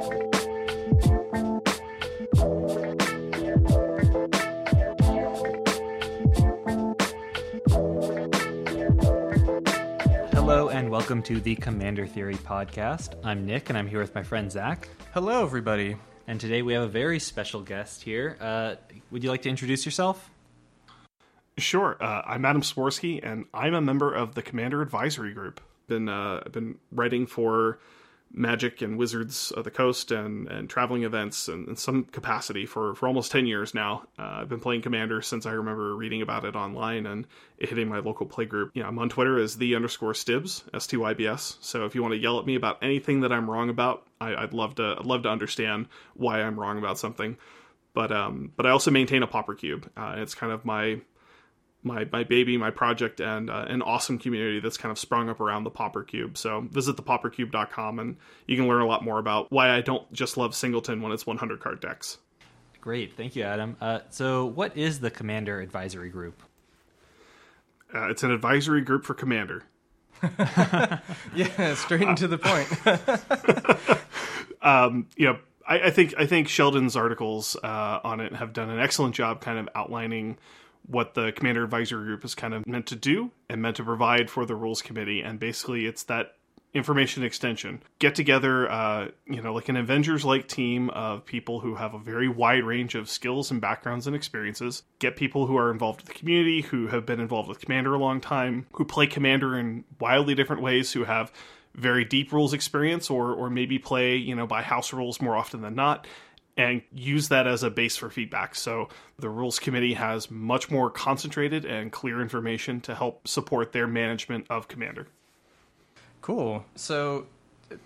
Hello and welcome to the Commander Theory podcast. I'm Nick and I'm here with my friend Zach. Hello, everybody. And today we have a very special guest here. Uh, would you like to introduce yourself? Sure. Uh, I'm Adam Styborski, and I'm a member of the Commander Advisory Group. Been uh, been writing for Magic and Wizards of the Coast and, and traveling events and, in some capacity for, for almost 10 years now. Uh, I've been playing Commander since I remember reading about it online and it hitting my local play group. You know, I'm on Twitter as the underscore Stybs, S T Y B S. So if you want to yell at me about anything that I'm wrong about, I, would love to I'd love to understand why I'm wrong about something. But um, but I also maintain a Pauper Cube. Uh, it's kind of my my my baby, my project, and uh, an awesome community that's kind of sprung up around the Pauper Cube. So visit thepaupercube.com and you can learn a lot more about why I don't just love Singleton when it's 100 card decks. Great, thank you, Adam. Uh, so, what is the Commander Advisory Group? Uh, it's an advisory group for Commander. yeah, straight into the point. um, you know, I, I, think I think Sheldon's articles uh, on it have done an excellent job, kind of outlining what the commander advisory group is kind of meant to do and meant to provide for the rules committee. And basically it's that information extension. Get together uh, you know like an avengers like team of people who have a very wide range of skills and backgrounds and experiences. Get people who are involved with the community who have been involved with commander a long time who play commander in wildly different ways who have very deep rules experience or or maybe play you know by house rules more often than not and use that as a base for feedback. So the rules committee has much more concentrated and clear information to help support their management of Commander. Cool. So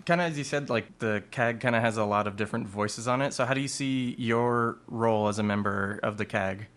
kind of as you said like the CAG kind of has a lot of different voices on it. So how do you see your role as a member of the CAG?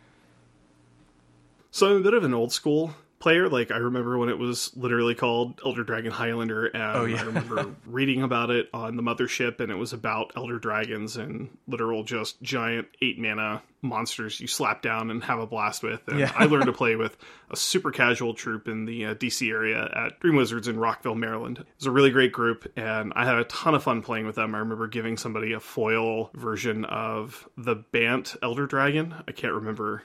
So I'm a bit of an old school player. Like I remember when it was literally called Elder Dragon Highlander, and oh, yeah. I remember reading about it on the mothership, and it was about Elder Dragons and literal just giant eight mana monsters you slap down and have a blast with. And yeah. I learned to play with a super casual troop in the uh, DC area at Dream Wizards in Rockville, Maryland. It was a really great group, and I had a ton of fun playing with them. I remember giving somebody a foil version of the Bant Elder Dragon. I can't remember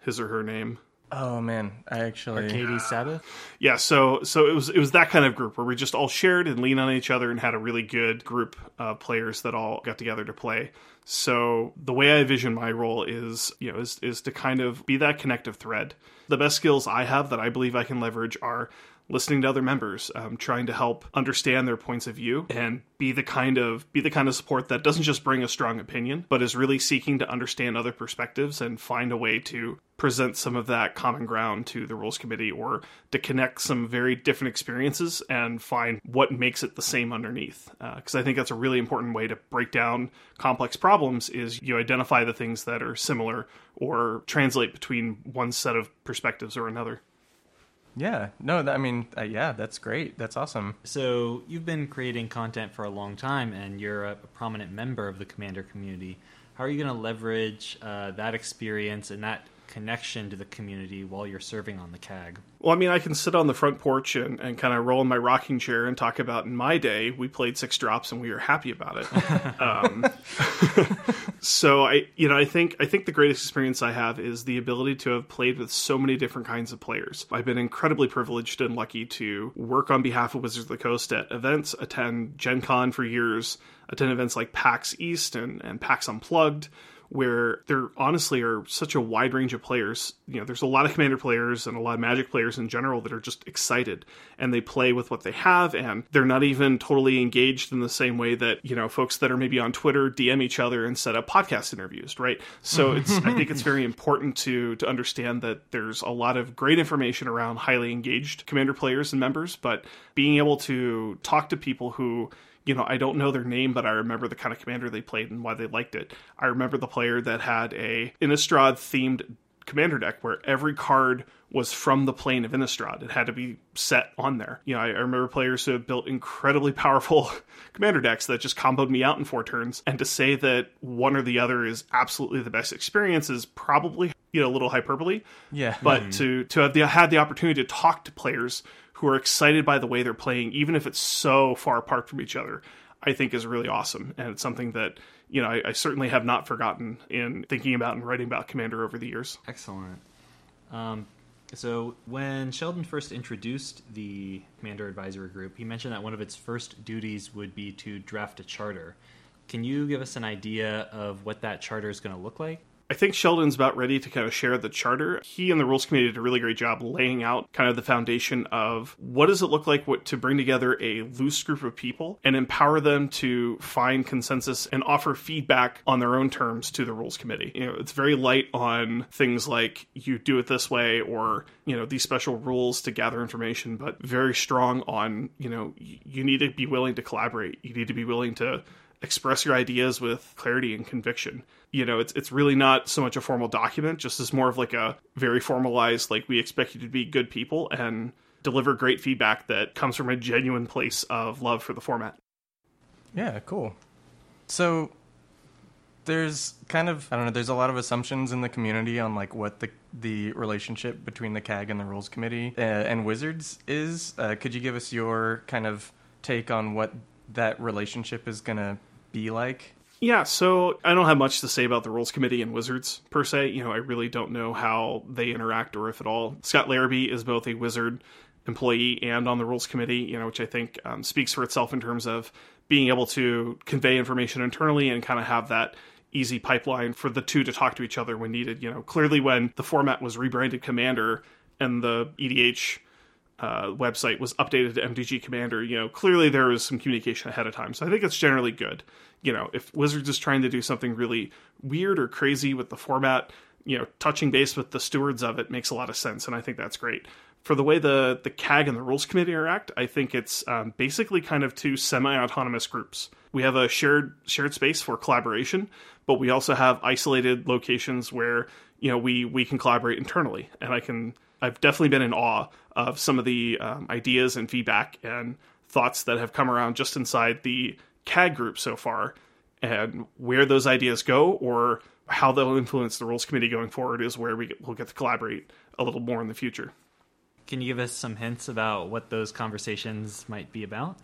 his or her name. Oh man, I actually Arcades Sabbath. Yeah, so so it was it was that kind of group where we just all shared and leaned on each other and had a really good group of players that all got together to play. So the way I vision my role is, you know, is is to kind of be that connective thread. The best skills I have that I believe I can leverage are listening to other members, um, trying to help understand their points of view, and be the kind of be the kind of support that doesn't just bring a strong opinion, but is really seeking to understand other perspectives and find a way to present some of that common ground to the rules committee or to connect some very different experiences and find what makes it the same underneath because uh, i think that's a really important way to break down complex problems is you identify the things that are similar or translate between one set of perspectives or another yeah, no, I mean, uh, yeah, that's great. That's awesome. So you've been creating content for a long time, and you're a, a prominent member of the Commander community. How are you going to leverage uh, that experience and that connection to the community while you're serving on the CAG? Well, I mean, I can sit on the front porch and, and kind of roll in my rocking chair and talk about in my day, we played six drops and we were happy about it. um, so I, you know, I think I think the greatest experience I have is the ability to have played with so many different kinds of players. I've been incredibly privileged and lucky to work on behalf of Wizards of the Coast at events, attend Gen Con for years, attend events like PAX East and, and PAX Unplugged where there honestly are such a wide range of players. You know, there's a lot of commander players and a lot of magic players in general that are just excited and they play with what they have and they're not even totally engaged in the same way that, you know, folks that are maybe on Twitter DM each other and set up podcast interviews, right? So it's I think it's very important to to understand that there's a lot of great information around highly engaged commander players and members, but being able to talk to people who you know, I don't know their name, but I remember the kind of commander they played and why they liked it. I remember the player that had a Innistrad themed commander deck where every card was from the plane of Innistrad. It had to be set on there. You know, I, I remember players who have built incredibly powerful commander decks that just comboed me out in four turns. And to say that one or the other is absolutely the best experience is probably you know a little hyperbole. Yeah. But mm-hmm. to to have the, had the opportunity to talk to players who are excited by the way they're playing, even if it's so far apart from each other. I think is really awesome, and it's something that you know I, I certainly have not forgotten in thinking about and writing about Commander over the years. Excellent. Um, so, when Sheldon first introduced the Commander Advisory Group, he mentioned that one of its first duties would be to draft a charter. Can you give us an idea of what that charter is going to look like? I think Sheldon's about ready to kind of share the charter. He and the rules committee did a really great job laying out kind of the foundation of what does it look like what, to bring together a loose group of people and empower them to find consensus and offer feedback on their own terms to the rules committee. You know, it's very light on things like you do it this way or, you know, these special rules to gather information, but very strong on, you know, you need to be willing to collaborate. You need to be willing to express your ideas with clarity and conviction. You know, it's it's really not so much a formal document, just as more of like a very formalized, like we expect you to be good people and deliver great feedback that comes from a genuine place of love for the format. Yeah, cool. So there's kind of I don't know. There's a lot of assumptions in the community on like what the the relationship between the CAG and the Rules Committee uh, and Wizards is. Uh, could you give us your kind of take on what that relationship is gonna be like? Yeah, so I don't have much to say about the rules committee and wizards per se. You know, I really don't know how they interact or if at all. Scott Larabee is both a wizard employee and on the rules committee, you know, which I think um, speaks for itself in terms of being able to convey information internally and kind of have that easy pipeline for the two to talk to each other when needed. You know, clearly when the format was rebranded Commander and the EDH uh, website was updated to MTG Commander, you know, clearly there was some communication ahead of time. So I think it's generally good. You know, if Wizards is trying to do something really weird or crazy with the format, you know, touching base with the stewards of it makes a lot of sense, and I think that's great. For the way the the CAG and the Rules Committee interact, I think it's um, basically kind of two semi-autonomous groups. We have a shared shared space for collaboration, but we also have isolated locations where you know we we can collaborate internally, and I can I've definitely been in awe of some of the um, ideas and feedback and thoughts that have come around just inside the CAG group so far, and where those ideas go or how they'll influence the rules committee going forward is where we will get to collaborate a little more in the future. Can you give us some hints about what those conversations might be about?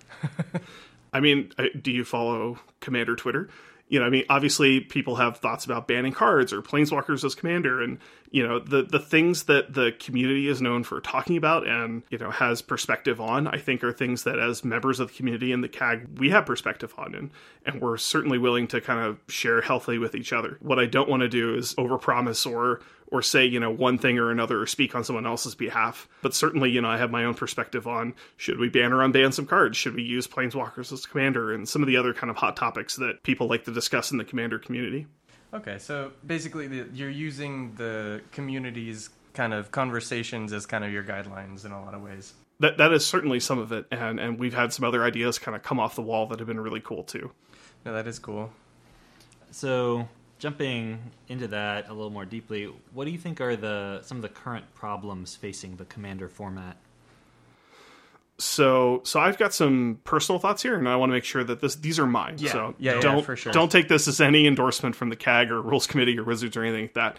I mean, do you follow Commander Twitter? You know, I mean, obviously people have thoughts about banning cards or planeswalkers as commander, and you know, the the things that the community is known for talking about and you know has perspective on. I think are things that as members of the community and the CAG we have perspective on, and and we're certainly willing to kind of share healthily with each other. What I don't want to do is overpromise or or say you know one thing or another or speak on someone else's behalf. But certainly you know i have my own perspective on should we ban or unban some cards? Should we use planeswalkers as commander? And some of the other kind of hot topics that people like to discuss in the commander community. Okay so basically the, you're using the community's kind of conversations as kind of your guidelines in a lot of ways. That that is certainly some of it. And and we've had some other ideas kind of come off the wall that have been really cool too. No that is cool. So jumping into that a little more deeply, what do you think are the some of the current problems facing the commander format? So, so I've got some personal thoughts here, and I want to make sure that this these are mine. Yeah, so yeah, don't yeah, for sure. don't take this as any endorsement from the CAG or Rules Committee or Wizards or anything like that.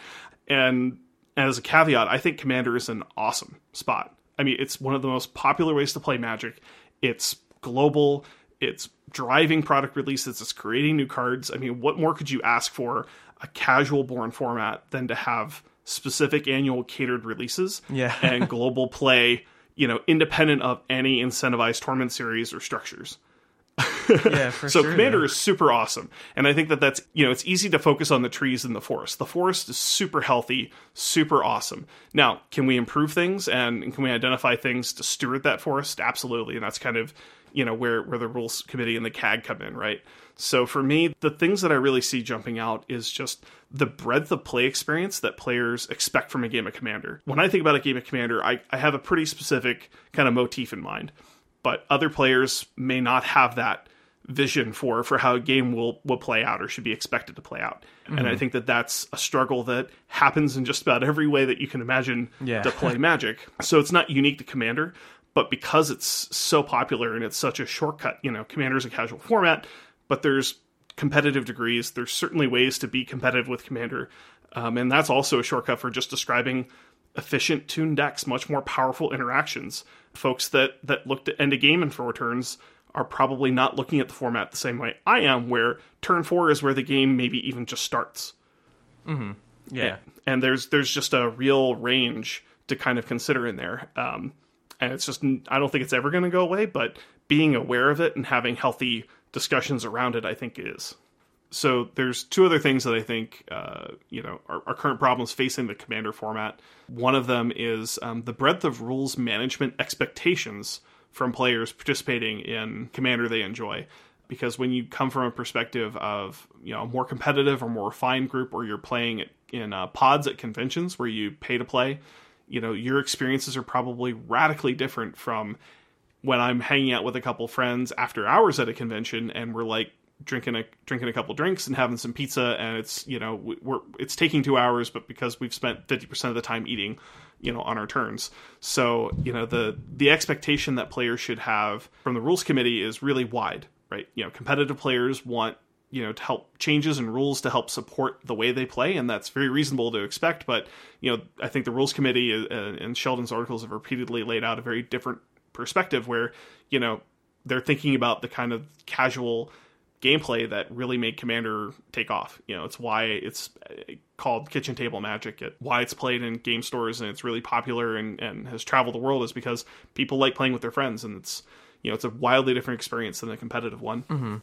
And, and as a caveat, I think Commander is an awesome spot. I mean, it's one of the most popular ways to play Magic. It's global it's driving product releases, it's creating new cards. I mean, what more could you ask for a casual born format than to have specific annual catered releases yeah. and global play, you know, independent of any incentivized tournament series or structures? yeah, for so sure, Commander yeah. is super awesome, and I think that that's you know it's easy to focus on the trees in the forest. The forest is super healthy, super awesome. Now, can we improve things and can we identify things to steward that forest? Absolutely, and that's kind of you know where where the rules committee and the CAG come in, right? So for me, the things that I really see jumping out is just the breadth of play experience that players expect from a game of Commander. When I think about a game of Commander, I, I have a pretty specific kind of motif in mind, but other players may not have that vision for for how a game will will play out or should be expected to play out. Mm-hmm. And I think that that's a struggle that happens in just about every way that you can imagine Yeah. to play Magic. So it's not unique to Commander, but because it's so popular and it's such a shortcut, you know, Commander's is a casual format, but there's competitive degrees. There's certainly ways to be competitive with Commander, um, and that's also a shortcut for just describing efficient tuned decks, much more powerful interactions. Folks that that look to end a game in four turns are probably not looking at the format the same way I am, where turn four is where the game maybe even just starts. Yeah. And there's there's just a real range to kind of consider in there. Um, and it's just I don't think it's ever going to go away, but being aware of it and having healthy discussions around it, I think is. So there's two other things that I think uh, you know are, current problems facing the Commander format. One of them is um, the breadth of rules management expectations from players participating in Commander they enjoy. Because when you come from a perspective of you know a more competitive or more refined group, or you're playing in uh, pods at conventions where you pay to play, you know your experiences are probably radically different from when I'm hanging out with a couple friends after hours at a convention and we're like drinking a drinking a couple drinks and having some pizza and it's you know we're it's taking two hours but because we've spent 50% of the time eating you know on our turns. So you know the the expectation that players should have from the rules committee is really wide right? You know competitive players want you know to help changes and rules to help support the way they play and that's very reasonable to expect but you know i think the rules committee uh, and sheldon's articles have repeatedly laid out a very different perspective where you know they're thinking about the kind of casual gameplay that really made commander take off. You know it's why it's uh, called kitchen table magic. It, why it's played in game stores and it's really popular and, and has traveled the world is because people like playing with their friends and it's you know it's a wildly different experience than a competitive one. Mm-hmm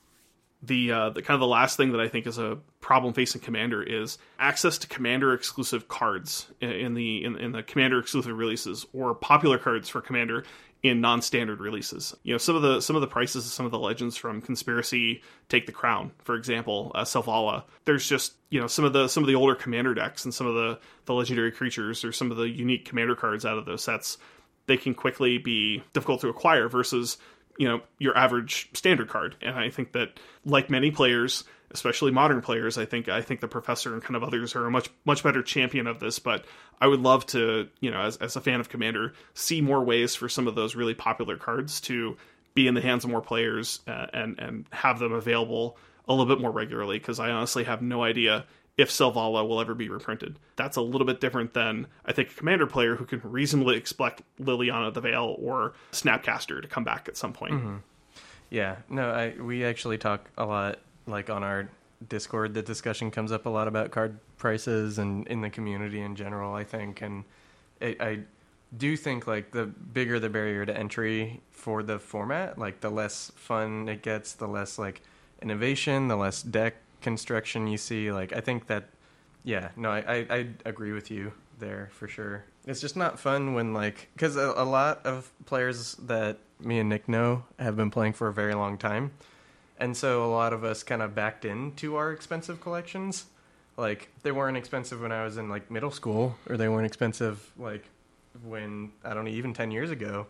the uh, the kind of the last thing that I think is a problem facing Commander is access to Commander exclusive cards in the in, in the Commander exclusive releases or popular cards for Commander in non-standard releases. You know, some of the some of the prices of some of the legends from Conspiracy Take the Crown, for example, uh, Selvala. There's just you know some of the some of the older Commander decks and some of the the legendary creatures or some of the unique Commander cards out of those sets. They can quickly be difficult to acquire versus you know your average standard card. And i think that like many players especially modern players i think i think the professor and kind of others are a much much better champion of this but i would love to you know as, as a fan of commander see more ways for some of those really popular cards to be in the hands of more players uh, and and have them available a little bit more regularly because i honestly have no idea if Selvala will ever be reprinted. That's a little bit different than I think a commander player who can reasonably expect Liliana the Veil or Snapcaster to come back at some point. Mm-hmm. Yeah, no, I we actually talk a lot like on our Discord. The discussion comes up a lot about card prices and in the community in general. I think, and it, I do think like the bigger the barrier to entry for the format, like the less fun it gets, the less like innovation, the less deck construction you see. Like I think that, yeah, no, I I, I agree with you there for sure. It's just not fun when like because a, a lot of players that me and Nick know have been playing for a very long time, and so a lot of us kind of backed into our expensive collections. Like they weren't expensive when I was in like middle school, or they weren't expensive like when I don't know even ten years ago,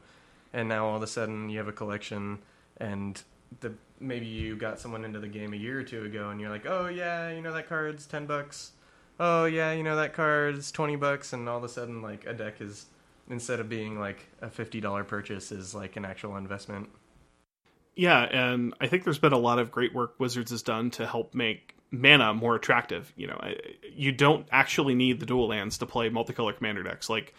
and now all of a sudden you have a collection and the maybe you got someone into the game a year or two ago and you're like, oh yeah, you know that card's ten bucks. Oh yeah, you know that card's twenty bucks, and all of a sudden like a deck is instead of being like a fifty dollar purchase is like an actual investment. Yeah, and I think there's been a lot of great work Wizards has done to help make mana more attractive. You know, you don't actually need the dual lands to play multicolor commander decks. Like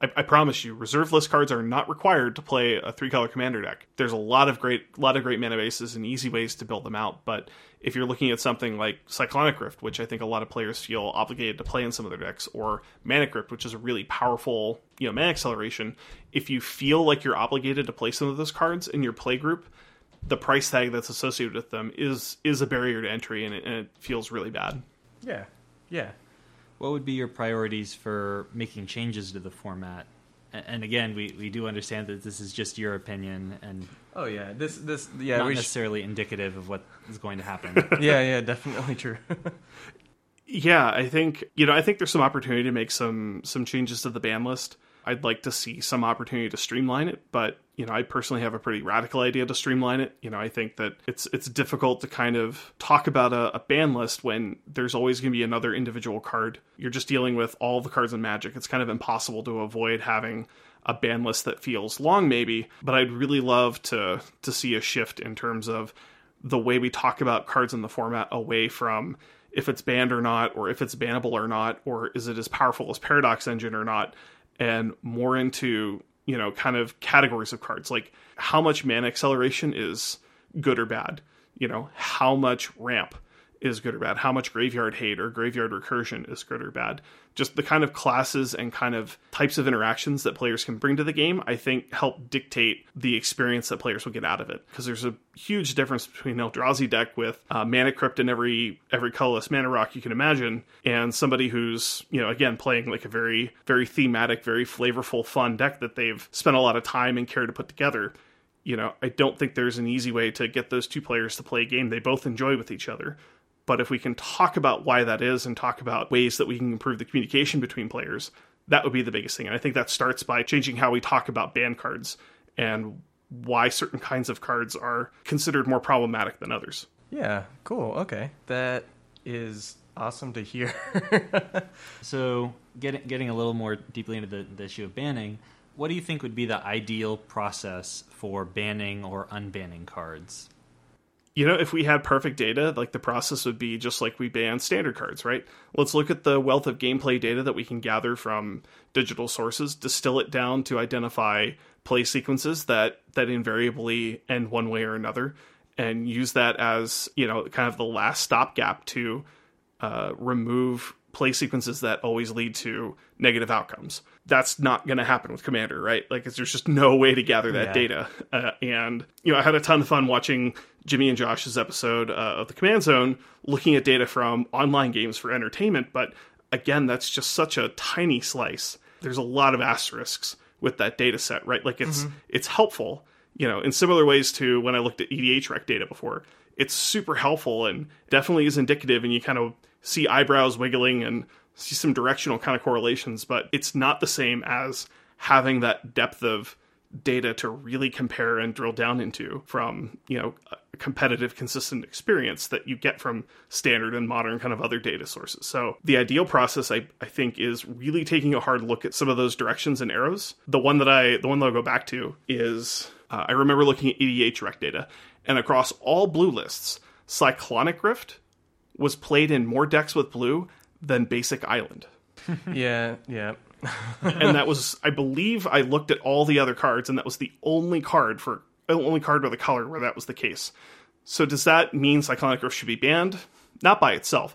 I, I, promise you, reserve list cards are not required to play a three color commander deck. There's a lot of great, lot of great mana bases and easy ways to build them out. But if you're looking at something like Cyclonic Rift, which I think a lot of players feel obligated to play in some of their decks, or Mana Crypt, which is a really powerful, you know, mana acceleration, if you feel like you're obligated to play some of those cards in your play group, the price tag that's associated with them is is a barrier to entry, and it, and it feels really bad. Yeah, yeah what would be your priorities for making changes to the format? And again, we, we do understand that this is just your opinion, and oh yeah, this this yeah, not necessarily sh- indicative of what is going to happen. yeah, yeah, definitely true. yeah, I think you know I think there's some opportunity to make some some changes to the ban list. I'd like to see some opportunity to streamline it, but you know, I personally have a pretty radical idea to streamline it. You know, I think that it's it's difficult to kind of talk about a, a ban list when there's always going to be another individual card. You're just dealing with all the cards in Magic. It's kind of impossible to avoid having a ban list that feels long, maybe. But I'd really love to to see a shift in terms of the way we talk about cards in the format away from if it's banned or not, or if it's bannable or not, or is it as powerful as Paradox Engine or not and more into you know, kind of categories of cards, like how much mana acceleration is good or bad, you know, how much ramp is good or bad, how much graveyard hate or graveyard recursion is good or bad. Just the kind of classes and kind of types of interactions that players can bring to the game, I think help dictate the experience that players will get out of it. Because there's a huge difference between Eldrazi deck with uh, mana crypt in every every colorless mana rock you can imagine, and somebody who's, you know, again, playing like a very, very thematic, very flavorful, fun deck that they've spent a lot of time and care to put together you know, I don't think there's an easy way to get those two players to play a game they both enjoy with each other. But if we can talk about why that is and talk about ways that we can improve the communication between players, that would be the biggest thing. And I think that starts by changing how we talk about ban cards and why certain kinds of cards are considered more problematic than others. Yeah, cool. Okay. That is awesome to hear. so, getting getting a little more deeply into the, the issue of banning, what do you think would be the ideal process for banning or unbanning cards? You know, if we had perfect data, like the process would be just like we ban standard cards, right? Let's look at the wealth of gameplay data that we can gather from digital sources, distill it down to identify play sequences that that invariably end one way or another, and use that as you know kind of the last stopgap to uh, remove play sequences that always lead to negative outcomes. That's not going to happen with Commander, right? Like, there's just no way to gather that yeah. data. Uh, and, you know, I had a ton of fun watching Jimmy and Josh's episode uh, of the Command Zone looking at data from online games for entertainment. But again, that's just such a tiny slice. There's a lot of asterisks with that data set, right? Like, it's, mm-hmm. it's helpful, you know, in similar ways to when I looked at EDHREC data before. It's super helpful and definitely is indicative, and you kind of see eyebrows wiggling and see some directional kind of correlations, but it's not the same as having that depth of data to really compare and drill down into from, you know, a competitive, consistent experience that you get from standard and modern kind of other data sources. So the ideal process, I, I think, is really taking a hard look at some of those directions and arrows. The one that I, the one that I'll go back to is, uh, I remember looking at EDH rec data, and across all blue lists, Cyclonic Rift was played in more decks with blue than Basic Island. yeah, yeah. and that was, I believe, I looked at all the other cards, and that was the only card for only card with a color where that was the case. So does that mean Cyclonic Rift should be banned? Not by itself.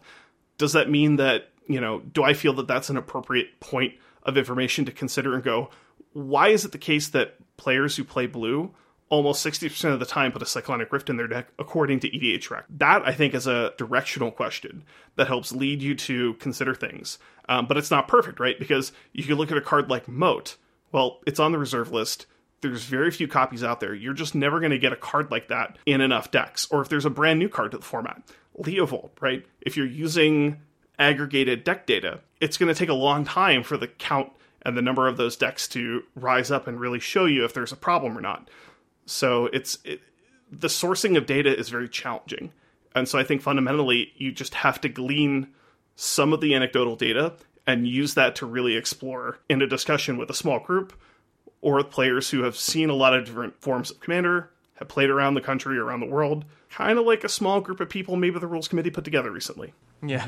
Does that mean that you know? Do I feel that that's an appropriate point of information to consider and go? Why is it the case that players who play blue almost 60% of the time put a Cyclonic Rift in their deck, according to EDHREC. That, I think, is a directional question that helps lead you to consider things. Um, but it's not perfect, right? Because you can look at a card like Moat. Well, it's on the reserve list. There's very few copies out there. You're just never going to get a card like that in enough decks. Or if there's a brand new card to the format, Leovold, right? If you're using aggregated deck data, it's going to take a long time for the count and the number of those decks to rise up and really show you if there's a problem or not. So it's it, the sourcing of data is very challenging. And so I think fundamentally you just have to glean some of the anecdotal data and use that to really explore in a discussion with a small group or with players who have seen a lot of different forms of commander, have played around the country, around the world, kind of like a small group of people maybe the rules committee put together recently. Yeah.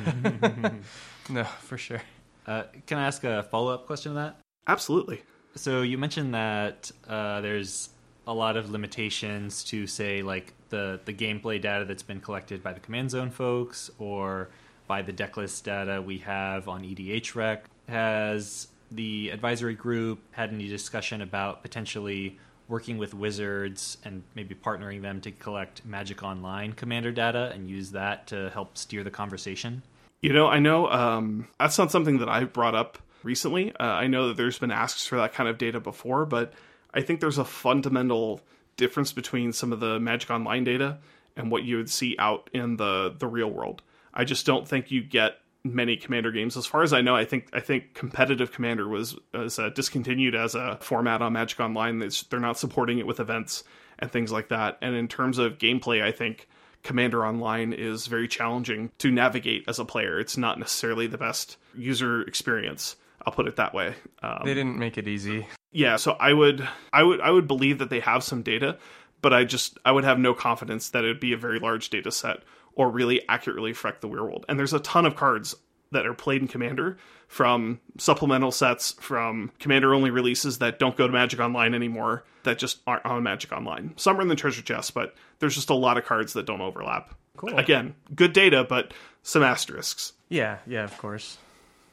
no, for sure. Uh, can I ask a follow up question to that? Absolutely. So you mentioned that uh, there's a lot of limitations to say like the the gameplay data that's been collected by the command zone folks or by the decklist data we have on EDHREC. Has the advisory group had any discussion about potentially working with wizards and maybe partnering them to collect Magic Online commander data and use that to help steer the conversation? You know, I know um, that's not something that I've brought up recently. Uh, I know that there's been asks for that kind of data before, but I think there's a fundamental difference between some of the Magic Online data and what you would see out in the the real world. I just don't think you get many commander games. As far as i know i think i think competitive commander was, was uh, discontinued as a format on magic online. They're not supporting it with events and things like that. And in terms of gameplay i think commander online is very challenging to navigate as a player. It's not necessarily the best user experience I'll put it that way. Um, they didn't make it easy. Yeah, so I would, I would, I would believe that they have some data, but I just, I would have no confidence that it would be a very large data set or really accurately reflect the world. And there's a ton of cards that are played in Commander, from supplemental sets, from Commander only releases that don't go to Magic Online anymore, that just aren't on Magic Online. Some are in the treasure chest, but there's just a lot of cards that don't overlap. Cool. Again, good data, but some asterisks. Yeah, yeah, of course.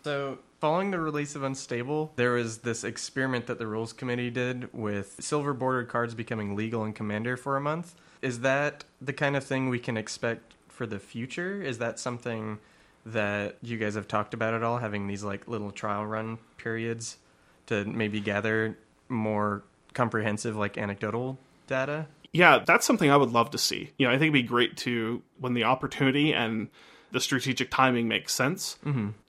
So, following the release of Unstable, there was this experiment that the rules committee did with silver bordered cards becoming legal in Commander for a month. Is that the kind of thing we can expect for the future? Is that something that you guys have talked about at all, having these like little trial run periods to maybe gather more comprehensive like anecdotal data? Yeah, that's something I would love to see. You know, I think it'd be great to when the opportunity and the strategic timing makes sense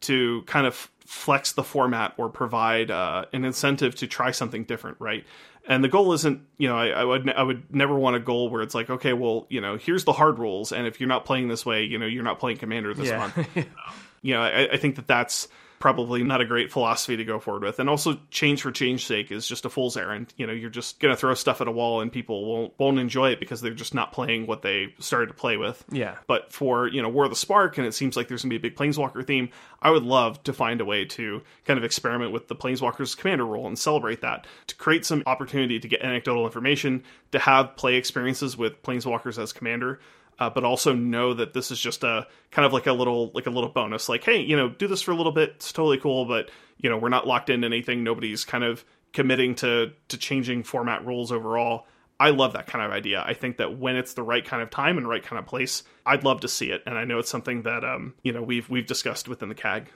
to kind of flex the format or provide uh, an incentive to try something different, right? And the goal isn't, you know, I, I would I would never want a goal where it's like, okay, well, you know, here's the hard rules, and if you're not playing this way, you know, you're not playing Commander this Yeah. month. you know, I, I think that that's probably not a great philosophy to go forward with. And also, change for change sake is just a fool's errand. You know, you're just gonna throw stuff at a wall, and people won't won't enjoy it because they're just not playing what they started to play with. Yeah. But for you know, War of the Spark, and it seems like there's gonna be a big Planeswalker theme. I would love to find a way to kind of experiment with the Planeswalker's commander role and celebrate that to create some opportunity to get anecdotal information, to have play experiences with Planeswalkers as commander uh, but also know that this is just a kind of like a little like a little bonus. Like hey you know do this for a little bit. It's totally cool but you know we're not locked into anything. Nobody's kind of committing to to changing format rules overall. I love that kind of idea. I think that when it's the right kind of time and right kind of place i'd love to see it. And i know it's something that um you know we've we've discussed within the cag.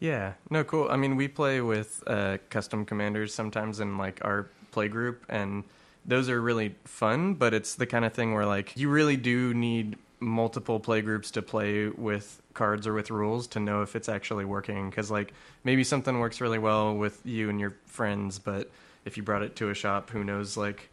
Yeah, no, cool. I mean, we play with uh, custom commanders sometimes in like our play group, and those are really fun. But it's the kind of thing where like you really do need multiple play groups to play with cards or with rules to know if it's actually working. Because like maybe something works really well with you and your friends, but if you brought it to a shop, who knows like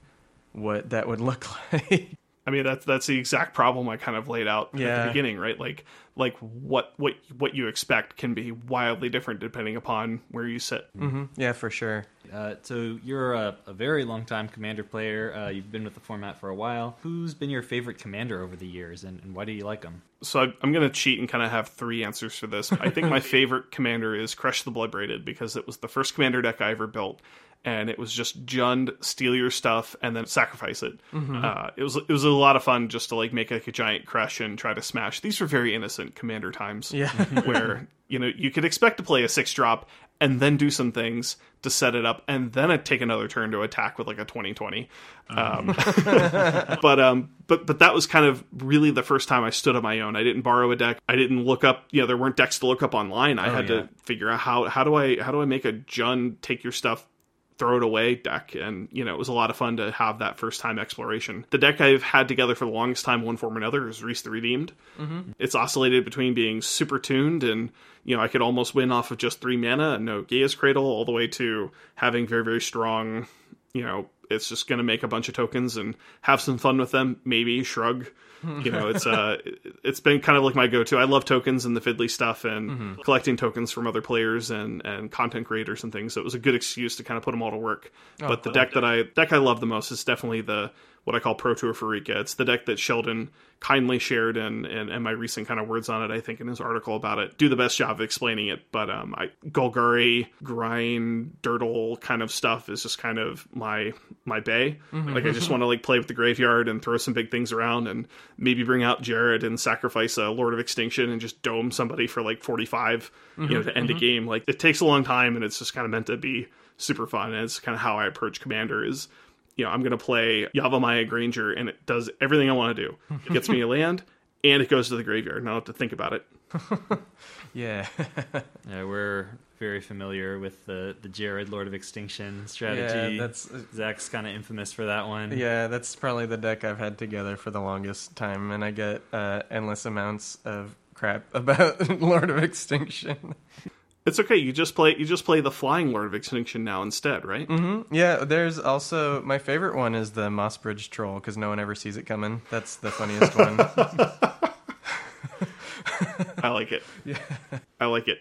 what that would look like. I mean that's that's the exact problem I kind of laid out at the beginning, right? Like like what what what you expect can be wildly different depending upon where you sit. Mm-hmm. Yeah, for sure. Uh, so you're a, a very long time commander player. Uh, you've been with the format for a while. Who's been your favorite commander over the years, and, and why do you like them? So I, I'm going to cheat and kind of have three answers for this. I think my favorite commander is Kresh the Bloodbraided because it was the first commander deck I ever built, and it was just Jund, steal your stuff, and then sacrifice it. Uh, it was it was a lot of fun just to like make like a giant Kresh and try to smash. These were very innocent commander times. Yeah. where you know you could expect to play a six drop and then do some things to set it up and then it take another turn to attack with like a 2020 um, but um but but that was kind of really the first time i stood on my own i didn't borrow a deck i didn't look up you know there weren't decks to look up online i Oh, had yeah. to figure out how how do i how do i make a jund take your stuff throw it away deck. And you know it was a lot of fun to have that first time exploration. The deck i've had together for the longest time one form or another is rhys the redeemed. Mm-hmm. It's oscillated between being super tuned and you know i could almost win off of just three mana and no gaea's cradle all the way to having very very strong you know it's just going to make a bunch of tokens and have some fun with them maybe shrug you know it's uh it's been kind of like my go-to. I love tokens and the fiddly stuff and collecting tokens from other players and and content creators and things. So it was a good excuse to kind of put them all to work. But the deck that. I deck i love the most is definitely the what i call pro tour Pharika. it's the deck that sheldon kindly shared and, and and my recent kind of words on it i think in his article about it. Do the best job of explaining it but um i golgari grind dirtle kind of stuff is just kind of my my bay. Mm-hmm. Like i just want to like play with the graveyard and throw some big things around and maybe bring out jarad and sacrifice a lord of extinction and just dome somebody for like 45 you know to mm-hmm. end a mm-hmm. game. Like it takes a long time and it's just kind of meant to be super fun and it's kind of how i approach commander is you know, I'm going to play Yavimaya Granger, and it does everything I want to do. It gets me a land, and it goes to the graveyard, and I don't have to think about it. Yeah. Yeah, we're very familiar with the the Jarad Lord of Extinction strategy. Yeah, that's Zach's kind of infamous for that one. yeah, that's probably the deck I've had together for the longest time, and I get uh, endless amounts of crap about Lord of Extinction. It's okay. You just play. You just play the Flying Lord of Extinction now instead, right? hmm Yeah, there's also my favorite one is the Moss Bridge Troll because no one ever sees it coming. That's the funniest one. I like it. Yeah, I like it.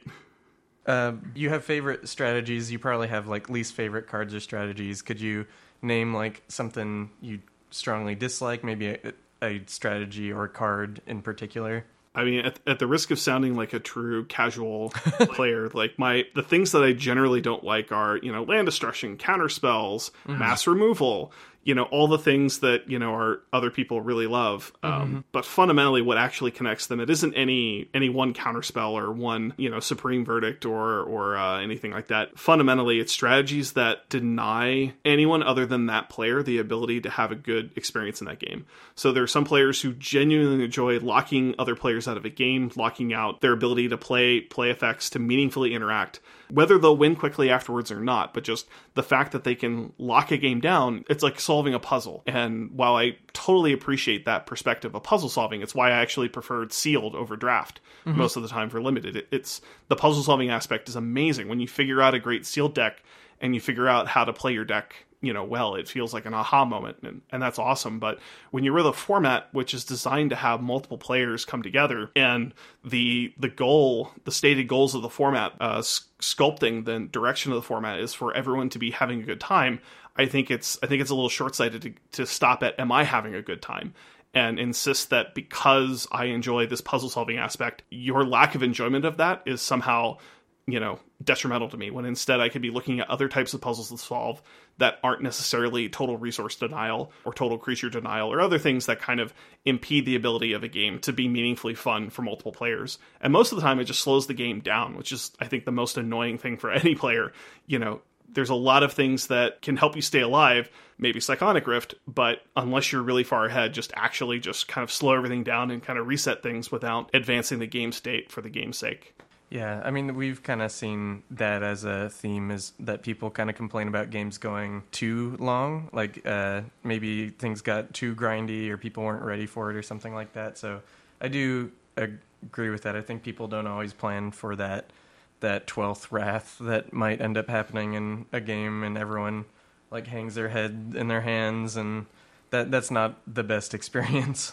Uh, you have favorite strategies. You probably have like least favorite cards or strategies. Could you name like something you strongly dislike? Maybe a, a strategy or card in particular. I mean, at, at the risk of sounding like a true casual player, like my the things that I generally don't like are you know land destruction, counter spells, Mm-hmm. mass removal, you know all the things that you know are other people really love. Um, Mm-hmm. but fundamentally, what actually connects them, it isn't any any one counter spell or one you know supreme verdict or or uh, anything like that. Fundamentally, it's strategies that deny anyone other than that player the ability to have a good experience in that game. So there are some players who genuinely enjoy locking other players out of a game, locking out their ability to play play effects to meaningfully interact. Whether they'll win quickly afterwards or not, but just the fact that they can lock a game down, it's like solving a puzzle. And while I totally appreciate that perspective of puzzle solving, it's why I actually preferred sealed over draft mm-hmm. most of the time for limited. It, it's the puzzle solving aspect is amazing when you figure out a great sealed deck and you figure out how to play your deck you know well it feels like an aha moment and, and that's awesome. But when you're with a format which is designed to have multiple players come together and the the goal the stated goals of the format uh, sculpting the direction of the format is for everyone to be having a good time i think it's i think it's a little short-sighted to, to stop at am i having a good time? And insist that because i enjoy this puzzle solving aspect your lack of enjoyment of that is somehow you know detrimental to me when instead i could be looking at other types of puzzles to solve that aren't necessarily total resource denial or total creature denial or other things that kind of impede the ability of a game to be meaningfully fun for multiple players. And most of the time it just slows the game down which is i think the most annoying thing for any player. You know there's a lot of things that can help you stay alive maybe cyclonic rift but unless you're really far ahead just actually just kind of slow everything down and kind of reset things without advancing the game state for the game's sake Yeah, I mean, we've kind of seen that as a theme is that people kind of complain about games going too long. Like uh, maybe things got too grindy or people weren't ready for it or something like that. So I do agree with that. I think people don't always plan for that that twelfth wrath that might end up happening in a game, and everyone like hangs their head in their hands, and that that's not the best experience.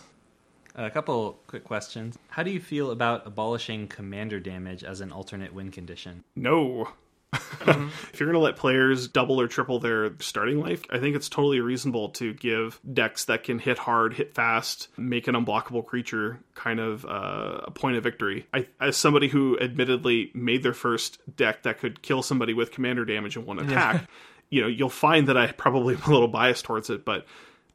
A couple quick questions. How do you feel about abolishing commander damage as an alternate win condition? No. if you're going to let players double or triple their starting life, I think it's totally reasonable to give decks that can hit hard, hit fast, make an unblockable creature kind of uh, a point of victory. I, as somebody who admittedly made their first deck that could kill somebody with commander damage in one attack, you know, you'll find that I probably am a little biased towards it. But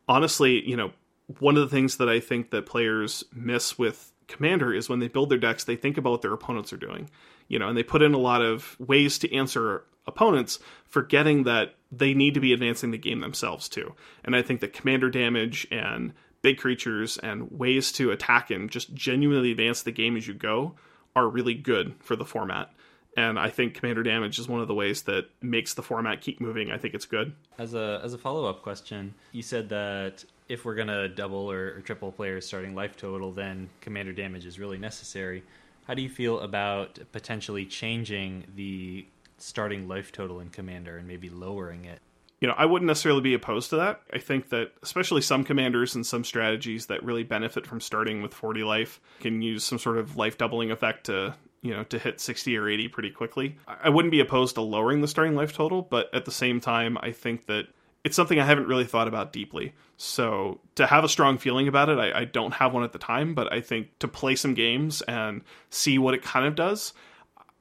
honestly, you know, one of the things that I think that players miss with Commander is when they build their decks, they think about what their opponents are doing, you know, and they put in a lot of ways to answer opponents, forgetting that they need to be advancing the game themselves too. And I think that Commander damage and big creatures and ways to attack and just genuinely advance the game as you go are really good for the format. And I think commander damage is one of the ways that makes the format keep moving. I think it's good. As a as a follow up question, you said that if we're gonna double or, or triple players starting life total, then commander damage is really necessary. How do you feel about potentially changing the starting life total in commander and maybe lowering it? you know, I wouldn't necessarily be opposed to that. I think that especially some commanders and some strategies that really benefit from starting with 40 life can use some sort of life doubling effect to, you know, to hit 60 or 80 pretty quickly. I wouldn't be opposed to lowering the starting life total, but at the same time, I think that it's something I haven't really thought about deeply. So to have a strong feeling about it, I, I don't have one at the time, but I think to play some games and see what it kind of does,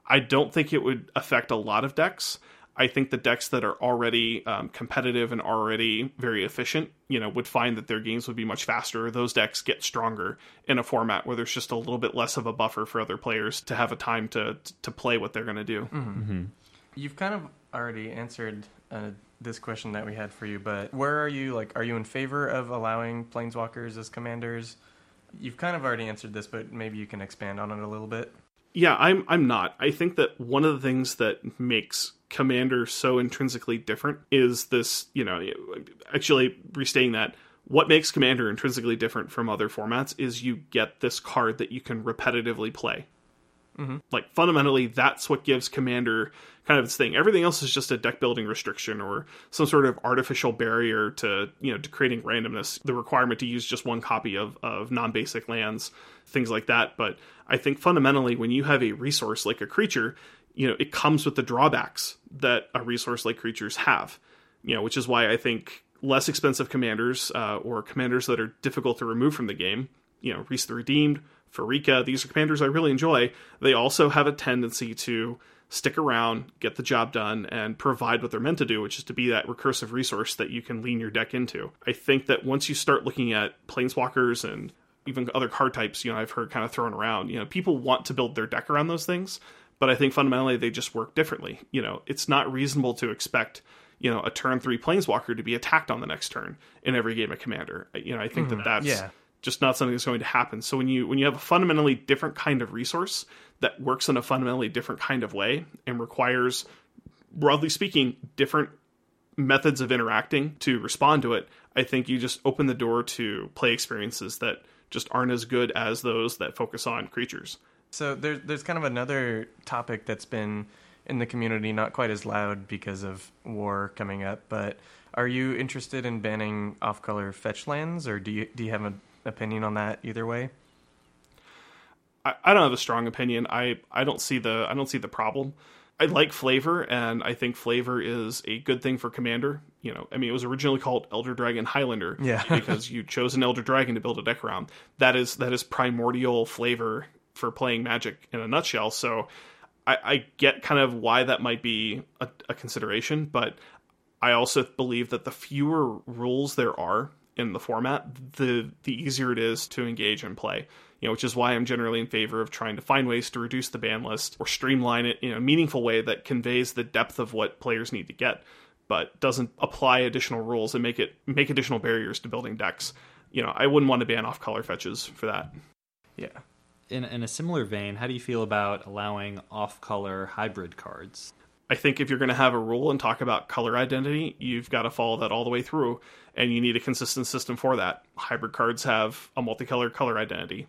I don't think it would affect a lot of decks. I think the decks that are already um, competitive and already very efficient, you know, would find that their games would be much faster. Those decks get stronger in a format where there's just a little bit less of a buffer for other players to have a time to to play what they're going to do. You've kind of already answered uh, this question that we had for you, but where are you? Like, are you in favor of allowing planeswalkers as commanders? You've kind of already answered this, but maybe you can expand on it a little bit. Yeah, I'm I'm not. I think that one of the things that makes Commander so intrinsically different is this, you know, actually restating that what makes Commander intrinsically different from other formats is you get this card that you can repetitively play. Mm-hmm. Like fundamentally, that's what gives Commander kind of its thing. Everything else is just a deck building restriction or some sort of artificial barrier to you know to creating randomness. The requirement to use just one copy of of non basic lands, things like that. But I think fundamentally, when you have a resource like a creature, you know it comes with the drawbacks that a resource like creatures have. You know, which is why I think less expensive commanders uh, or commanders that are difficult to remove from the game, you know, Rhys the Redeemed, Pharika, these are commanders I really enjoy. They also have a tendency to stick around, get the job done, and provide what they're meant to do, which is to be that recursive resource that you can lean your deck into. I think that once you start looking at planeswalkers and even other card types, you know, I've heard kind of thrown around, you know, people want to build their deck around those things, but I think fundamentally they just work differently. You know, it's not reasonable to expect you know a turn three planeswalker to be attacked on the next turn in every game of commander you know i think that mm. that's yeah. Just not something that's going to happen. So when you when you have a fundamentally different kind of resource that works in a fundamentally different kind of way and requires broadly speaking different methods of interacting to respond to it i think you just open the door to play experiences that just aren't as good as those that focus on creatures. So there's there's kind of another topic that's been in the community not quite as loud because of war coming up, but are you interested in banning off-color fetch lands, or do you do you have an opinion on that either way? I, I don't have a strong opinion. I, I don't see the I don't see the problem. I like flavor, and I think flavor is a good thing for Commander. You know, I mean, it was originally called Elder Dragon Highlander, Yeah. because you chose an Elder Dragon to build a deck around. That is that is primordial flavor for playing Magic in a nutshell. So, I, I get kind of why that might be a, a consideration, but I also believe that the fewer rules there are in the format, the the easier it is to engage and play. You know, which is why I'm generally in favor of trying to find ways to reduce the ban list or streamline it in a meaningful way that conveys the depth of what players need to get, but doesn't apply additional rules and make it make additional barriers to building decks. You know, I wouldn't want to ban off color fetches for that. Yeah. In, in a similar vein, how do you feel about allowing off color hybrid cards? I think if you're going to have a rule and talk about color identity, you've got to follow that all the way through, and you need a consistent system for that. Hybrid cards have a multicolored color identity.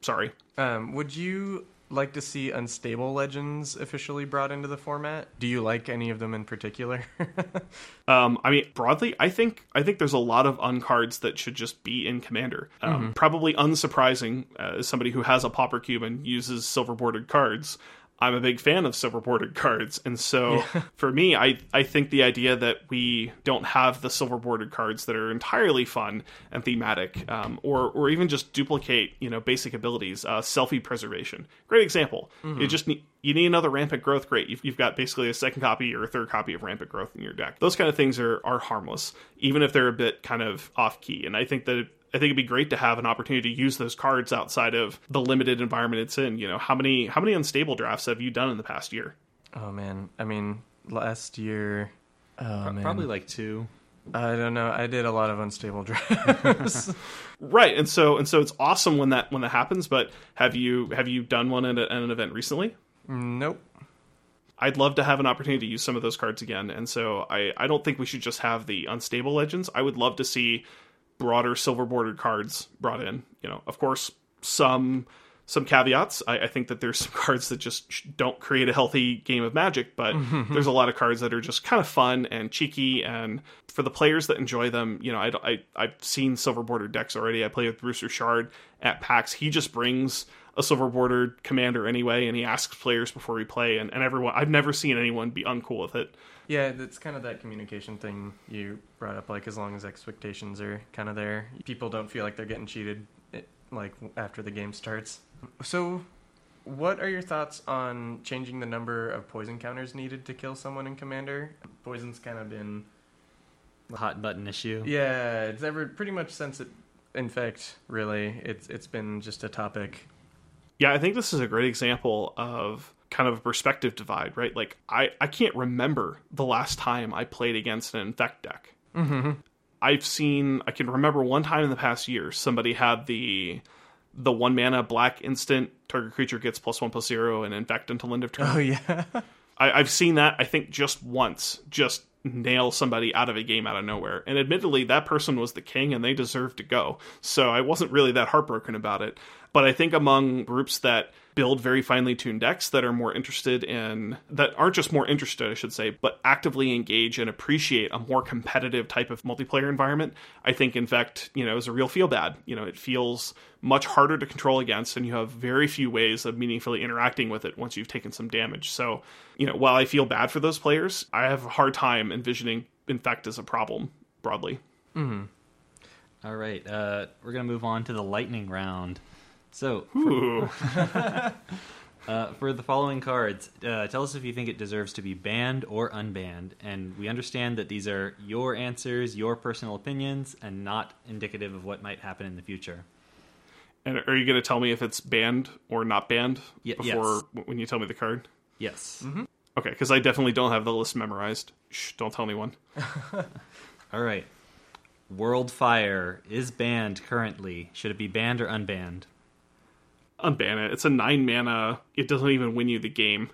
Sorry. Um, would you like to see unstable legends officially brought into the format? Do you like any of them in particular? Um, I mean, broadly, I think I think there's a lot of uncards that should just be in Commander. Um, Probably unsurprising uh, as somebody who has a Pauper Cube and uses silver bordered cards. I'm a big fan of silver bordered cards, and so for me, I I think the idea that we don't have the silver bordered cards that are entirely fun and thematic, um, or or even just duplicate you know basic abilities, uh, selfie preservation, great example. You just need you need another rampant growth great you've, you've got basically a second copy or a third copy of rampant growth in your deck. Those kind of things are, are harmless even if they're a bit kind of off key and i think that i think it'd be great to have an opportunity to use those cards outside of the limited environment it's in you know how many how many unstable drafts have you done in the past year oh man, I mean, last year. Oh man, Probably like two. I don't know. I did a lot of unstable drafts. right and so and so it's awesome when that when that happens but have you have you done one at, a, at an event recently nope. I'd love to have an opportunity to use some of those cards again. And so I, I don't think we should just have the unstable legends. I would love to see broader silver bordered cards brought in. You know, of course, some some caveats. I, I think that there's some cards that just don't create a healthy game of Magic, but there's a lot of cards that are just kind of fun and cheeky. And for the players that enjoy them, you know, I, I I've seen silver bordered decks already. I play with Bruce Richard at PAX. He just brings a silver bordered commander anyway, and he asks players before we play, and, and everyone. I've never seen anyone be uncool with it. Yeah, that's kind of that communication thing you brought up. Like, as long as expectations are kind of there, people don't feel like they're getting cheated. It, like after the game starts. So, what are your thoughts on changing the number of poison counters needed to kill someone in Commander? Poison's kind of been The hot button issue. yeah, it's ever pretty much since it. In fact, really, it's it's been just a topic. Yeah, I think this is a great example of kind of a perspective divide, right? Like I, I can't remember the last time I played against an infect deck. Mm-hmm. I've seen I can remember one time in the past year somebody had the the one mana black instant target creature gets plus one plus zero and infect until end of turn. Oh yeah, I, I've seen that I think just once, just nail somebody out of a game out of nowhere. And admittedly, that person was the king and they deserved to go. So I wasn't really that heartbroken about it. But I think among groups that build very finely tuned decks that are more interested in, that aren't just more interested, I should say, but actively engage and appreciate a more competitive type of multiplayer environment, I think, in fact, you know, is a real feel bad. You know, it feels much harder to control against, and you have very few ways of meaningfully interacting with it once you've taken some damage. So, you know, while I feel bad for those players, I have a hard time envisioning infect as a problem broadly. All right, uh, we're gonna move on to the lightning round. So, Ooh. uh, for the following cards, uh, tell us if you think it deserves to be banned or unbanned. And we understand that these are your answers, your personal opinions, and not indicative of what might happen in the future. And are you going to tell me if it's banned or not banned Ye- before when you tell me the card? Yes. Okay, because I definitely don't have the list memorized. Shh, don't tell anyone. All right. Worldfire is banned currently. Should it be banned or unbanned? Unban it. It's a nine mana. It doesn't even win you the game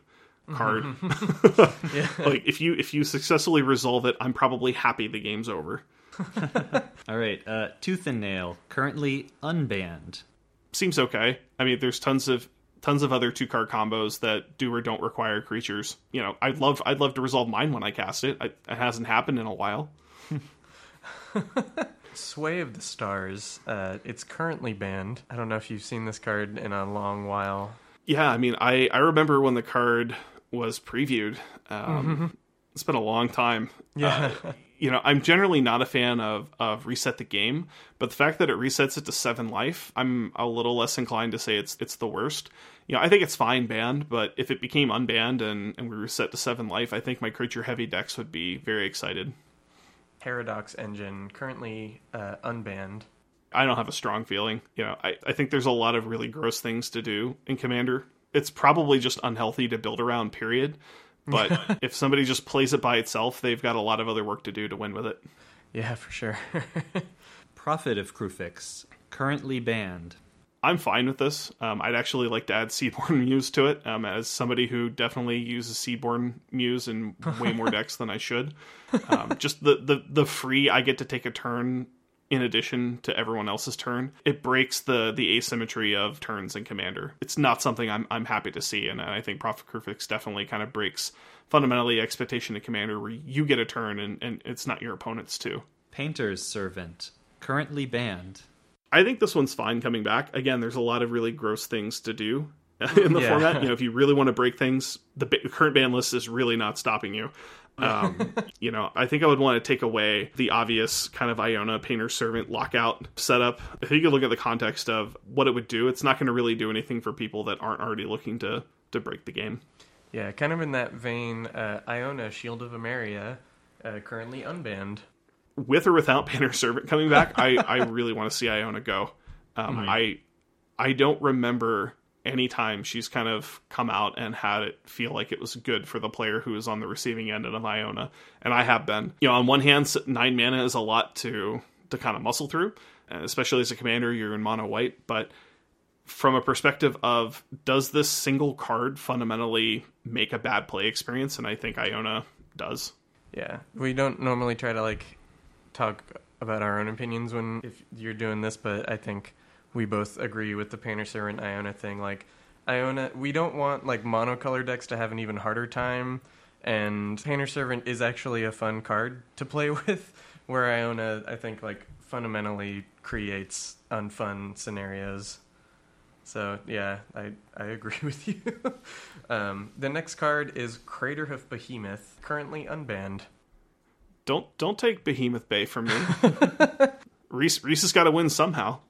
card. like if you if you successfully resolve it, I'm probably happy the game's over. All right. Uh, Tooth and Nail currently unbanned. Seems okay. I mean, there's tons of tons of other two card combos that do or don't require creatures. You know, I'd love I'd love to resolve mine when I cast it. I, it hasn't happened in a while. Sway of the Stars. Uh, it's currently banned. I don't know if you've seen this card in a long while. Yeah, I mean, I I remember when the card was previewed. Um, It's been a long time. Yeah. Uh, you know, I'm generally not a fan of of reset the game, but the fact that it resets it to seven life, I'm a little less inclined to say it's it's the worst. You know, I think it's fine banned, but if it became unbanned and, and we reset to seven life, I think my creature heavy decks would be very excited. Paradox Engine currently uh, unbanned. I don't have a strong feeling. You know, I, I think there's a lot of really gross things to do in Commander. It's probably just unhealthy to build around, period. But if somebody just plays it by itself, they've got a lot of other work to do to win with it. Yeah, for sure. Prophet of Kruphix currently banned. I'm fine with this. Um, I'd actually like to add Seedborn Muse to it, um, as somebody who definitely uses Seedborn Muse in way more decks than I should. Um, just the, the the free I get to take a turn in addition to everyone else's turn. It breaks the the asymmetry of turns in Commander. It's not something I'm I'm happy to see, and I think Prophet Kruphix definitely kind of breaks fundamentally expectation in Commander, where you get a turn and, and it's not your opponent's too. Painter's Servant currently banned. I think this one's fine coming back. Again, there's a lot of really gross things to do in the Yeah. format. You know, if you really want to break things, the current ban list is really not stopping you. Um, you know, I think I would want to take away the obvious kind of Iona Painter Servant lockout setup. If you could look at the context of what it would do, it's not going to really do anything for people that aren't already looking to to break the game. yeah, kind of in that vein, uh, Iona Shield of Emeria uh, currently unbanned. With or without Painter Servant coming back, I, I really want to see Iona go. Um, I I don't remember any time she's kind of come out and had it feel like it was good for the player who is on the receiving end of Iona, and I have been. You know, on one hand, nine mana is a lot to to kind of muscle through, and especially as a commander, you're in mono white, but from a perspective of does this single card fundamentally make a bad play experience and i think iona does Yeah, we don't normally try to like talk about our own opinions when if you're doing this, but I think we both agree with the Painter Servant Iona thing. Like Iona, we don't want like monocolor decks to have an even harder time, and Painter Servant is actually a fun card to play with. Where Iona, I think, like fundamentally creates unfun scenarios. So yeah, I I agree with you. um, the next card is Craterhoof Behemoth, currently unbanned. Don't don't take behemoth bay from me. Rhys rhys has got to win somehow.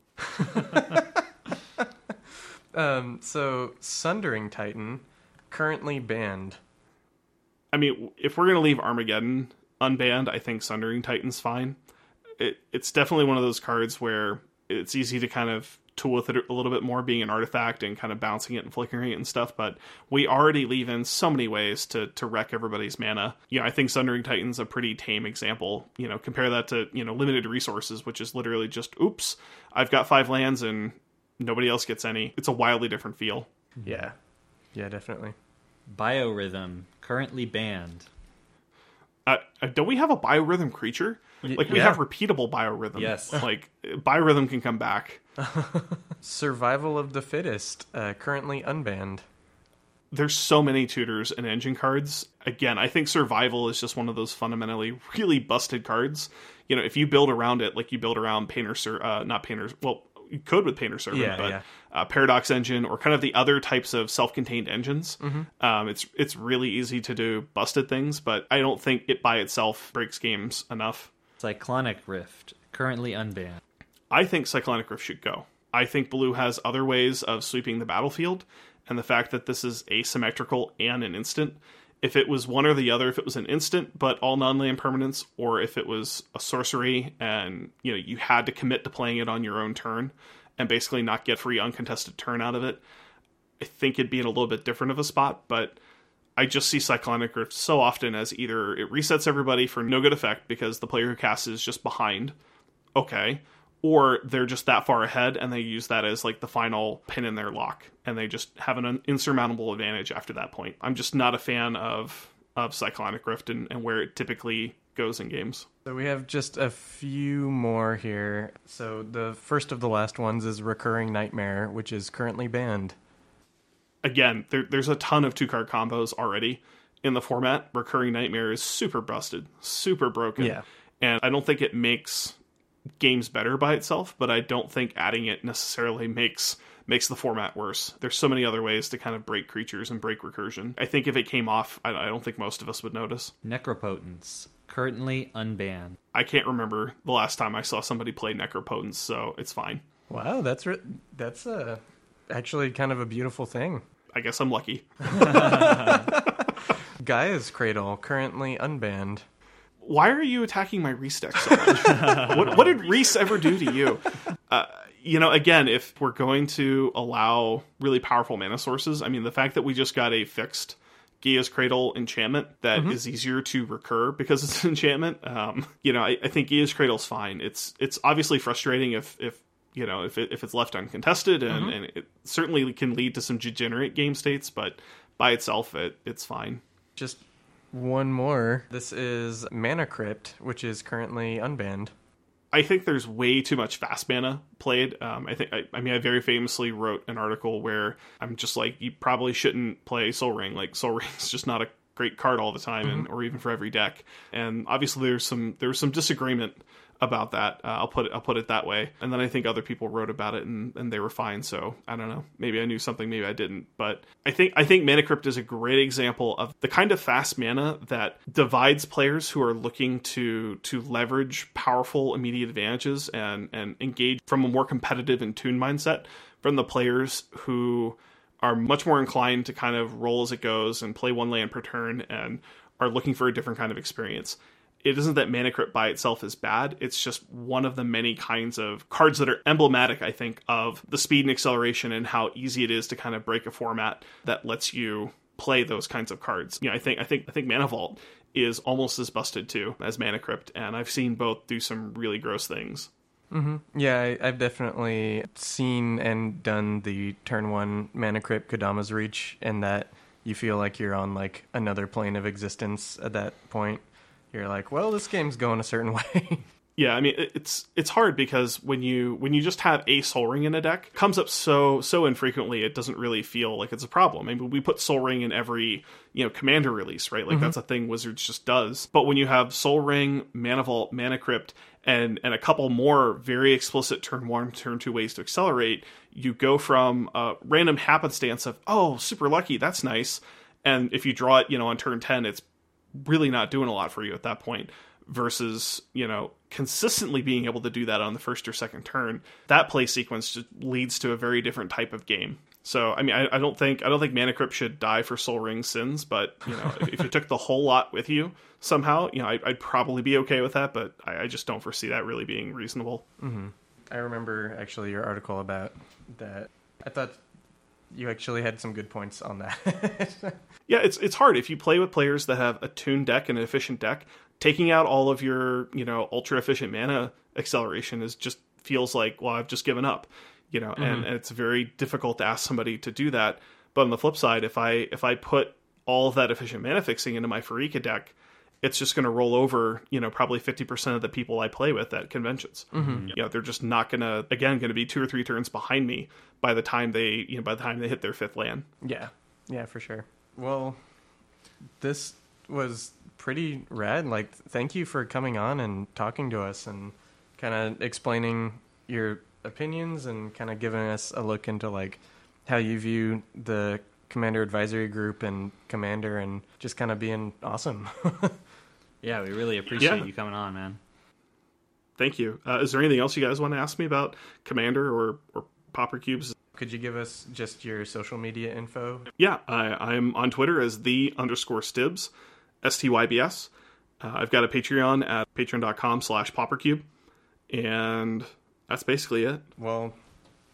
Um, so Sundering Titan, currently banned. i mean if we're going to leave armageddon unbanned i think sundering titan's fine. It, it's definitely one of those cards where it's easy to kind of tool with it a little bit more being an artifact and kind of bouncing it and flickering it and stuff but we already leave in so many ways to to wreck everybody's mana you know i think sundering titan's a pretty tame example you know compare that to you know limited resources which is literally just oops i've got five lands and nobody else gets any it's a wildly different feel Yeah, yeah, definitely. Biorhythm currently banned. Uh, uh, don't we have a biorhythm creature like we yeah. have repeatable biorhythm Yes. like biorhythm can come back Survival of the Fittest, uh, currently unbanned. there's so many tutors and engine cards. Again, I think survival is just one of those fundamentally really busted cards. You know, if you build around it like you build around Painter, Ser- uh, not Painter's, well, you could with Painter Servant, Yeah, but yeah. Uh, Paradox Engine or kind of the other types of self-contained engines. Um, it's it's really easy to do busted things, but I don't think it by itself breaks games enough. Cyclonic Rift currently unbanned. I think Cyclonic Rift should go. I think blue has other ways of sweeping the battlefield, and the fact that this is asymmetrical and an instant. If it was one or the other, if it was an instant but all non-land permanents, or if it was a sorcery and you know you had to commit to playing it on your own turn and basically not get free uncontested turn out of it, I think it'd be in a little bit different of a spot. But I just see Cyclonic Rift so often as either it resets everybody for no good effect because the player who casts is just behind, okay, or they're just that far ahead and they use that as like the final pin in their lock and they just have an insurmountable advantage after that point. I'm just not a fan of of Cyclonic Rift and, and where it typically goes in games. So we have just a few more here. So the first of the last ones is Recurring Nightmare, which is currently banned again, there, there's a ton of two card combos already in the format. Recurring Nightmare is super busted, super broken. Yeah. And I don't think it makes games better by itself, but I don't think adding it necessarily makes makes the format worse. There's so many other ways to kind of break creatures and break recursion. I think if it came off, I, I don't think most of us would notice. Necropotence currently unbanned. I can't remember the last time I saw somebody play Necropotence, so it's fine. Wow, that's re- that's uh, actually kind of a beautiful thing. I guess I'm lucky. Gaea's Cradle, currently unbanned. Why are you attacking my Rhys deck so much? what, what, did Rhys ever do to you? Uh, you know, again, if we're going to allow really powerful mana sources, I mean, the fact that we just got a fixed Gaea's Cradle enchantment that mm-hmm. is easier to recur because it's an enchantment. Um, you know, I, I think Gaea's Cradle's fine. It's it's obviously frustrating if if you know if it, if it's left uncontested and, mm-hmm. and it certainly can lead to some degenerate game states but by itself it it's fine just one more this is mana crypt which is currently unbanned I think there's way too much fast mana played. Um, I think I, I, mean I very famously wrote an article where I'm just like you probably shouldn't play Soul Ring. Like Soul Ring is just not a great card all the time, mm-hmm. and or even for every deck. And obviously there's some there's some disagreement about that. Uh, I'll put it I'll put it that way. And then I think other people wrote about it and, and they were fine. So I don't know. Maybe I knew something, maybe I didn't. But I think I think Mana Crypt is a great example of the kind of fast mana that divides players who are looking to to leverage powerful immediate advantages and and engage from a more competitive and tuned mindset from the players who are much more inclined to kind of roll as it goes and play one land per turn and are looking for a different kind of experience it isn't that Mana Crypt by itself is bad. It's just one of the many kinds of cards that are emblematic, I think, of the speed and acceleration and how easy it is to kind of break a format that lets you play those kinds of cards. You know, I think I think I think Mana Vault is almost as busted too as Mana Crypt, and I've seen both do some really gross things. Mm-hmm. Yeah, I, have definitely seen and done the turn one Mana Crypt Kodama's Reach, and that you feel like you're on like another plane of existence at that point you're like, well, this game's going a certain way. yeah, I mean it's it's hard because when you when you just have a soul Ring in a deck, comes up so so infrequently, it doesn't really feel like it's a problem. I mean, we put soul Ring in every you know commander release, right? Like mm-hmm. that's a thing Wizards just does. But when you have soul Ring, Mana Vault, Mana Crypt, and and a couple more very explicit turn one, turn two ways to accelerate, you go from a random happenstance of oh super lucky, that's nice, and if you draw it, you know, on turn ten, it's really not doing a lot for you at that point versus you know consistently being able to do that on the first or second turn that play sequence just leads to a very different type of game. So i mean i, I don't think i don't think mana crypt should die for soul Ring sins but you know if, you took the whole lot with you somehow you know I, would probably be okay with that but I, I, just don't foresee that really being reasonable. Mm-hmm. i remember actually your article about that. I thought you actually had some good points on that. yeah, it's it's hard if you play with players that have a tuned deck and an efficient deck. Taking out all of your you know ultra efficient mana acceleration is just feels like well I've just given up, you know, mm-hmm. and, and it's very difficult to ask somebody to do that. But on the flip side, if I if I put all of that efficient mana fixing into my Pharika deck, it's just going to roll over, you know, probably 50% of the people I play with at conventions. Mm-hmm. You know, they're just not going to, again, going to be two or three turns behind me by the time they, you know, by the time they hit their fifth land. Yeah. Yeah, for sure. Well, this was pretty rad. Like, thank you for coming on and talking to us and kind of explaining your opinions and kind of giving us a look into, like, how you view the commander advisory group and commander and just kind of being awesome. Yeah, we really appreciate yeah. you coming on, man. Thank you. Uh, is there anything else you guys want to ask me about Commander or, or Pauper Cubes. Could you give us just your social media info? Yeah, I, I'm on Twitter as the underscore Stybs, S T Y B S. Uh, I've got a Patreon at patreon.com slash paupercube. And that's basically it. Well,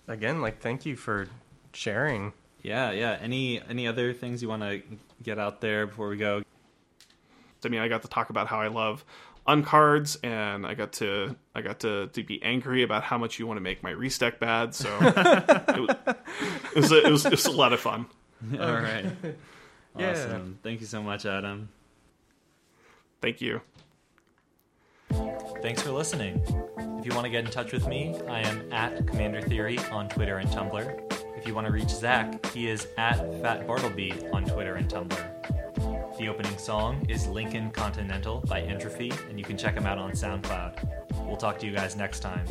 again, like thank you for sharing. Yeah, yeah. Any any other things you want to get out there before we go? I mean, I got to talk about how I love uncards, and I got to I got to, to be angry about how much you want to make my restack bad. So it, was, it, was a, it, was, it was a lot of fun. All right. Yeah. Awesome. Thank you so much, Adam. Thank you. Thanks for listening. If you want to get in touch with me, I am at Commander Theory on Twitter and Tumblr. If you want to reach Zach, he is at Fat Bartleby on Twitter and Tumblr. The opening song is Lincoln Continental by Entrophy, and you can check them out on SoundCloud. We'll talk to you guys next time.